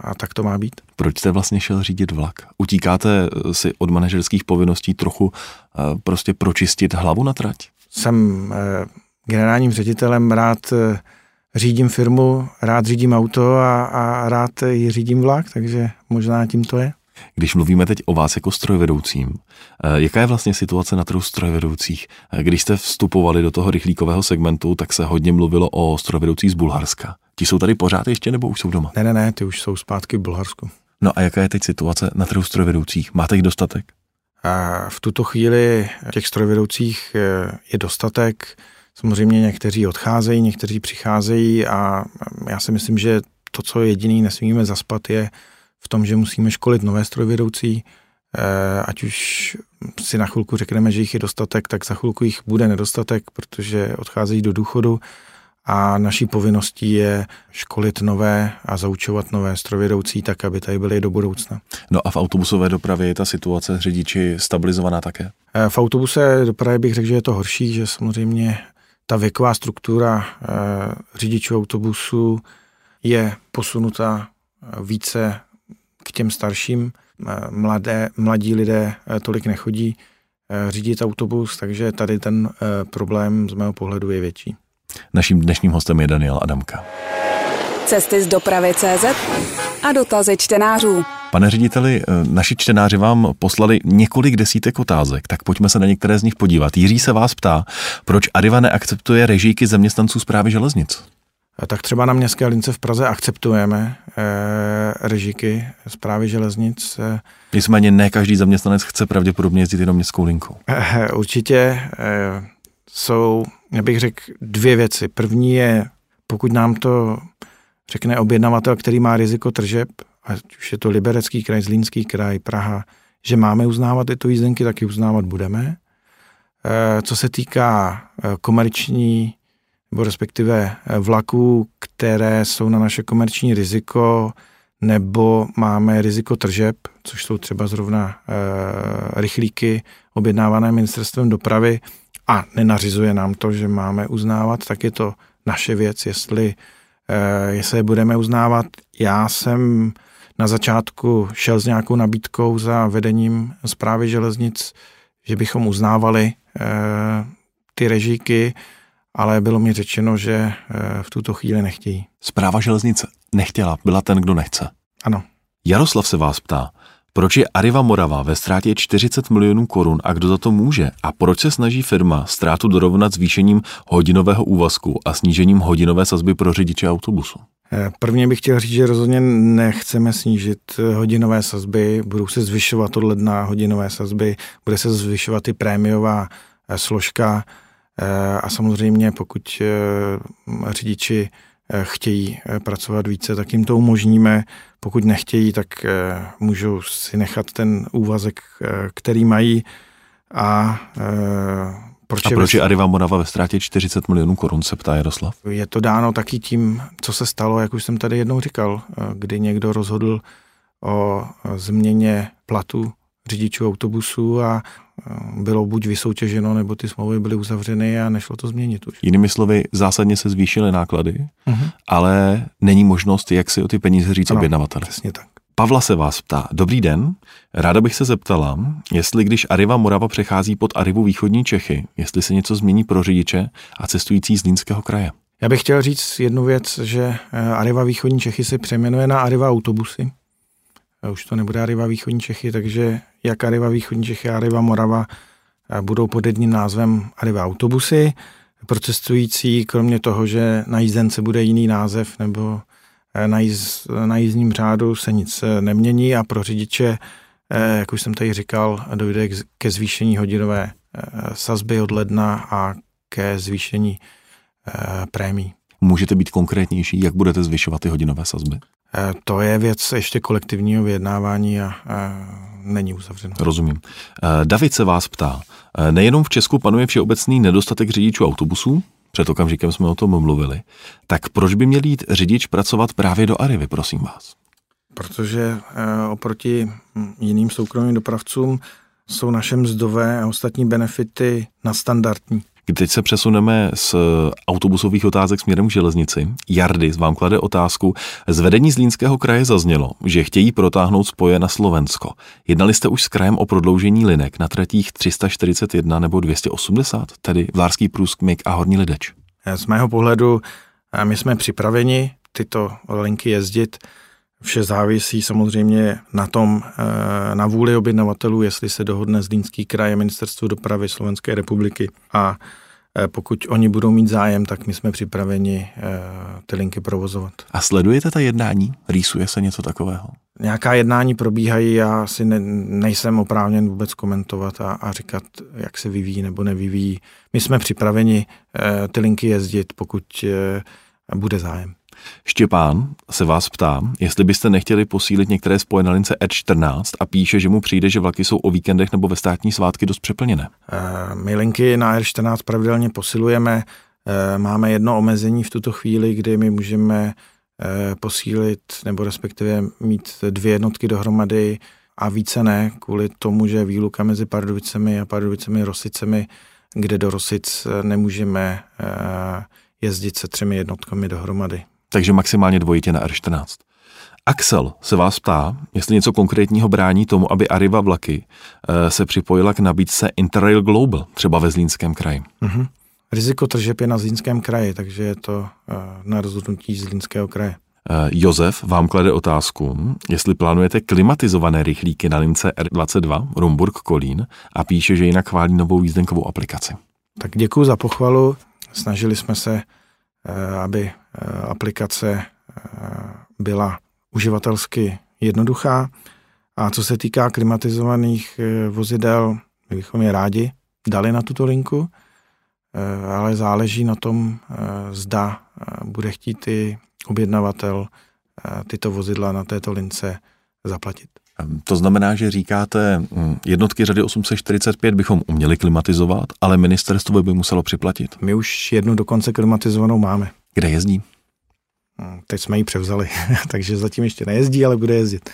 a tak to má být. Proč jste vlastně šel řídit vlak? Utíkáte si od manažerských povinností trochu eh, prostě pročistit hlavu na trať? Jsem eh, generálním ředitelem rád eh, řídím firmu, rád řídím auto a, a rád ji řídím vlak, takže možná tím to je. Když mluvíme teď o vás jako strojvedoucím, eh, jaká je vlastně situace na trhu strojvedoucích? Eh, když jste vstupovali do toho rychlíkového segmentu, tak se hodně mluvilo o strojvedoucích z Bulharska. Ti jsou tady pořád ještě nebo už jsou doma? Ne, ne, ne, ty už jsou zpátky v Bulharsku. No a jaká je teď situace na trhu strojvedoucích? Máte jich dostatek? A v tuto chvíli těch strojvedoucích eh, je dostatek. Samozřejmě někteří odcházejí, někteří přicházejí a já si myslím, že to, co jediný nesmíme zaspat, je v tom, že musíme školit nové strojvedoucí, eh, ať už si na chvilku řekneme, že jich je dostatek, tak za chvilku jich bude nedostatek, protože odcházejí do důchodu a naší povinností je školit nové a zaučovat nové strojvedoucí tak, aby tady byly do budoucna. No a v autobusové dopravě je ta situace s řidiči stabilizovaná také? Eh, v autobuse dopravě bych řekl, že je to horší, že samozřejmě ta věková struktura eh, řidičů autobusu je posunuta více k těm starším. Mladé, mladí lidé tolik nechodí řídit autobus, takže tady ten problém z mého pohledu je větší. Naším dnešním hostem je Daniel Adamka. Cesty z dopravy CZ a dotazy čtenářů. Pane řediteli, naši čtenáři vám poslali několik desítek otázek, tak pojďme se na některé z nich podívat. Jiří se vás ptá, proč Arriva neakceptuje režíky zaměstnanců zprávy železnic? tak třeba na městské lince v Praze akceptujeme eh, režiky zprávy železnic. Eh, Nicméně ne každý zaměstnanec chce pravděpodobně jezdit jenom městskou linku. Eh, určitě eh, jsou, já bych řekl, dvě věci. První je, pokud nám to řekne objednavatel, který má riziko tržeb, ať už je to Liberecký kraj, Zlínský kraj, Praha, že máme uznávat tyto jízdenky, tak ji uznávat budeme. Eh, co se týká eh, komerční nebo respektive eh, vlaků, které jsou na naše komerční riziko, nebo máme riziko tržeb, což jsou třeba zrovna e, rychlíky objednávané ministerstvem dopravy a nenařizuje nám to, že máme uznávat, tak je to naše věc, jestli, e, jestli je budeme uznávat. Já jsem na začátku šel s nějakou nabídkou za vedením zprávy železnic, že bychom uznávali e, ty režíky, ale bylo mi řečeno, že eh, v tuto chvíli nechtějí. Zpráva železnice nechtěla, byla ten, kdo nechce. Ano. Jaroslav se vás ptá, proč je Arriva Morava ve ztrátě 40 milionů korun a kdo za to může? A proč se snaží firma ztrátu dorovnat zvýšením hodinového úvazku a snížením hodinové sazby pro řidiče autobusu? Eh, prvně bych chtěl říct, že rozhodně nechceme snížit eh, hodinové sazby, budou se zvyšovat od ledna hodinové sazby, bude se zvyšovat i prémiová složka, Eh, a samozřejmě, pokud řidiči chtějí pracovat více, tak jim to umožníme. Pokud nechtějí, tak můžou si nechat ten úvazek, který mají. A proč, a proč je Arriva Morava ve ztrátě 40 milionů korun, se ptá Jaroslav? Je to dáno taky tím, co se stalo, jak už jsem tady jednou říkal, kdy někdo rozhodl o změně platu řidičů autobusů a bylo buď vysoutěženo, nebo ty smlouvy byly uzavřeny a nešlo to změnit už. Jinými slovy, zásadně se zvýšily náklady, uh-huh. ale není možnost, jak si o ty peníze říct objednavateli. Přesně tak. Pavla se vás ptá. Dobrý den, ráda bych se zeptala, jestli když Arriva Morava přechází pod Arrivu východní Čechy, jestli se něco změní pro řidiče a cestující z Línského kraje. Já bych chtěl říct jednu věc, že eh, Arriva východní Čechy se přejmenuje na Arriva autobusy. Už to nebude Arriva východní Čechy, takže jak Arriva východní Čechy a Morava budou pod jedním názvem Arriva autobusy. Pro cestující, kromě toho, že na jízdence bude jiný název nebo eh, na, jíz, na jízdním řádu se nic eh, nemění a pro řidiče, eh, jak už jsem tady říkal, dojde ke zvýšení hodinové sazby od ledna a ke zvýšení prémí. Můžete být konkrétnější, jak budete zvyšovat ty hodinové sazby? To je věc ještě kolektivního vyjednávání a, a není uzavřeno. Rozumím. Eh, David se vás ptá, eh, nejenom v Česku panuje všeobecný nedostatek řidičů autobusů, před okamžikem jsme o tom mluvili, tak proč by měl jít řidič pracovat právě do Arivy, prosím vás? Protože eh, oproti jiným soukromým dopravcům jsou naše mzdové a ostatní benefity nadstandardní. Teď se přesuneme z autobusových otázek směrem k železnici. Jardy vám klade otázku. Z vedení Zlínského kraje zaznělo, že chtějí protáhnout spoje na Slovensko. Jednali jste už s krajem o prodloužení linek na tratích 341 nebo 280, tedy Vlárský průskmik a Horní Lideč? Z mého pohledu A my jsme připraveni tyto linky jezdit. Vše závisí samozřejmě na tom, eh, na vůli objednavatelů, jestli se dohodne Zlínský kraj a ministerstvo dopravy Slovenské republiky a eh, pokud oni budou mít zájem, tak my jsme připraveni eh, ty linky provozovat. A sledujete ta jednání? Rýsuje se něco takového? Nějaká jednání probíhají, já si ne, nejsem oprávněn vůbec komentovat a, a říkat, jak se vyvíjí nebo nevyvíjí. My jsme připraveni ty linky jezdit, pokud bude zájem. Štěpán se vás ptá, jestli byste nechtěli posílit některé spojené lince R14 a píše, že mu přijde, že vlaky jsou o víkendech nebo ve státní svátky dost přeplněné. Eh, my linky na R14 pravidelně posilujeme. Eh, máme jedno omezení v tuto chvíli, kdy my můžeme eh, posílit nebo respektive mít dvě jednotky dohromady a více ne, kvůli tomu, že výluka mezi Pardubicemi a Pardubicemi Rosicemi, kde do Rosic nemůžeme jezdit se třemi jednotkami dohromady takže maximálně dvojitě na R14. Axel se vás ptá, jestli něco konkrétního brání tomu, aby Arriva vlaky eh, se připojila k nabídce Interrail Global, třeba ve Zlínském kraji. Mm-hmm. Riziko tržeb je na Zlínském kraji, takže je to eh, na rozhodnutí Zlínského kraje. Eh, Josef vám klade otázku, jestli plánujete klimatizované rychlíky na lince R22 Rumburg-Kolín a píše, že jinak chválí novou jízdenkovou aplikaci. Tak děkuji za pochvalu. Snažili jsme se aby aplikace eh, byla uživatelsky jednoduchá. A co se týká klimatizovaných vozidel, my bychom je rádi dali na tuto linku, ale záleží na tom, zda bude chtít i objednavatel tyto vozidla na této lince zaplatit. To znamená, že říkáte, hm, jednotky řady 845 bychom uměli klimatizovat, ale ministerstvo by muselo připlatit. My už jednu dokonce klimatizovanou máme. Kde jezdí? Hm, teď jsme ji převzali, takže zatím ještě nejezdí, ale bude jezdit.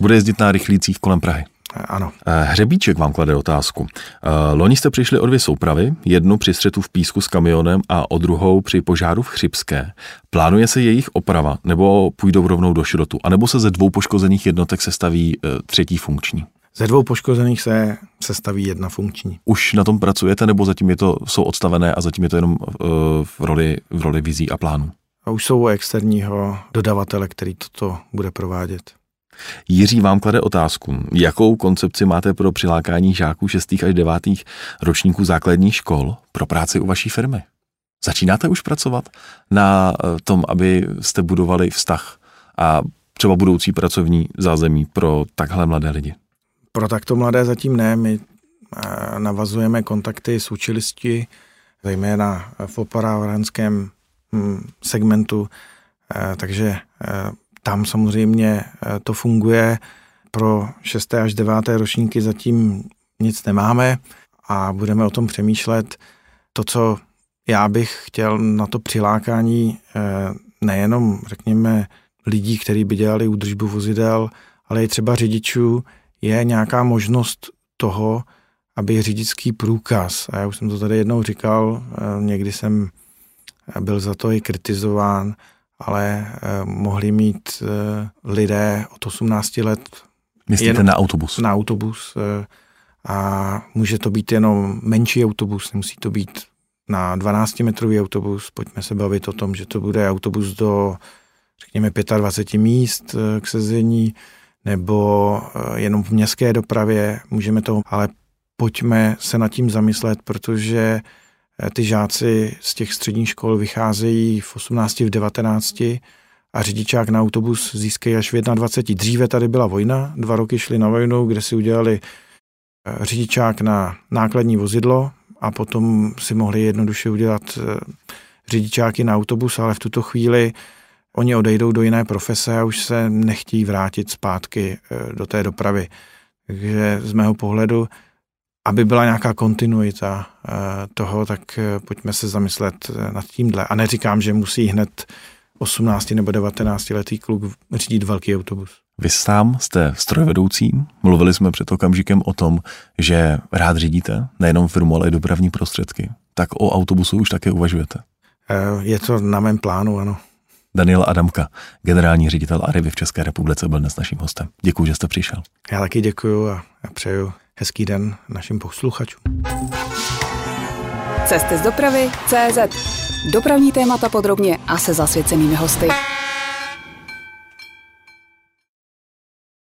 Bude jezdit na rychlících kolem Prahy. Ano. Eh, Hřebíček vám klade otázku. Eh, loni jste přišli o dvě soupravy, jednu při střetu v písku s kamionem a o druhou při požáru v Chřipské. Plánuje se jejich oprava, nebo půjdou rovnou do šrotu, anebo se ze dvou poškozených jednotek se staví eh, třetí funkční? Ze dvou poškozených se sestaví jedna funkční. Už na tom pracujete, nebo zatím je to, jsou odstavené a zatím je to jenom v roli, v roli vizí a plánů? A už jsou u externího dodavatele, který toto bude provádět. Jiří vám klade otázku, jakou koncepci máte pro přilákání žáků 6. až 9. ročníků základních škol pro práci u vaší firmy? Začínáte už pracovat na eh, tom, aby jste budovali vztah a třeba budoucí pracovní zázemí pro takhle mladé lidi? Pro takto mladé zatím ne. My eh, navazujeme kontakty s učilisti, zejména v operárenském hm, segmentu, eh, takže tam samozřejmě eh, to funguje. Pro 6. až 9. ročníky zatím nic nemáme a budeme o tom přemýšlet. To, co já bych chtěl na to přilákání eh, nejenom, řekněme, lidí, kteří by dělali údržbu vozidel, ale i třeba řidičů, je nějaká možnost toho, aby řidičský průkaz, a já už jsem to tady jednou říkal, eh, někdy jsem byl za to i kritizován, ale eh, mohli mít eh, lidé od 18 let Myslíte na autobus? Na autobus eh, a může to být jenom menší autobus, nemusí to být na 12-metrový autobus. Pojďme se bavit o tom, že to bude autobus do, řekněme, 25 míst k sezení, nebo jenom v městské dopravě, můžeme to, ale pojďme se nad tím zamyslet, protože Eh, ty žáci z těch středních škol vycházejí v 18, v 19 a řidičák na autobus získají až v 21. Dříve tady byla vojna, dva roky šli na vojnu, kde si udělali eh, řidičák na nákladní vozidlo a potom si mohli jednoduše udělat eh, řidičáky na autobus, ale v tuto chvíli oni odejdou do jiné profese a už se nechtějí vrátit zpátky do té dopravy. Takže z mého pohledu aby byla nějaká kontinuita eh, toho, tak eh, pojďme se zamyslet eh, nad tímhle. A neříkám, že musí hned 18 nebo 19 letý kluk řídit velký autobus. Vy sám jste strojvedoucí. Mluvili jsme před okamžikem o tom, že rád řídíte nejenom firmu, ale i dopravní prostředky. Tak o autobusu už také uvažujete? Je to na mém plánu, ano. Daniel Adamka, generální ředitel Arivy v České republice, byl dnes naším hostem. Děkuji, že jste přišel. Já taky děkuji a přeju Hezký den našim posluchačům. Cesty z dopravy CZ Dopravní témata podrobně a se zasvěcenými hosty.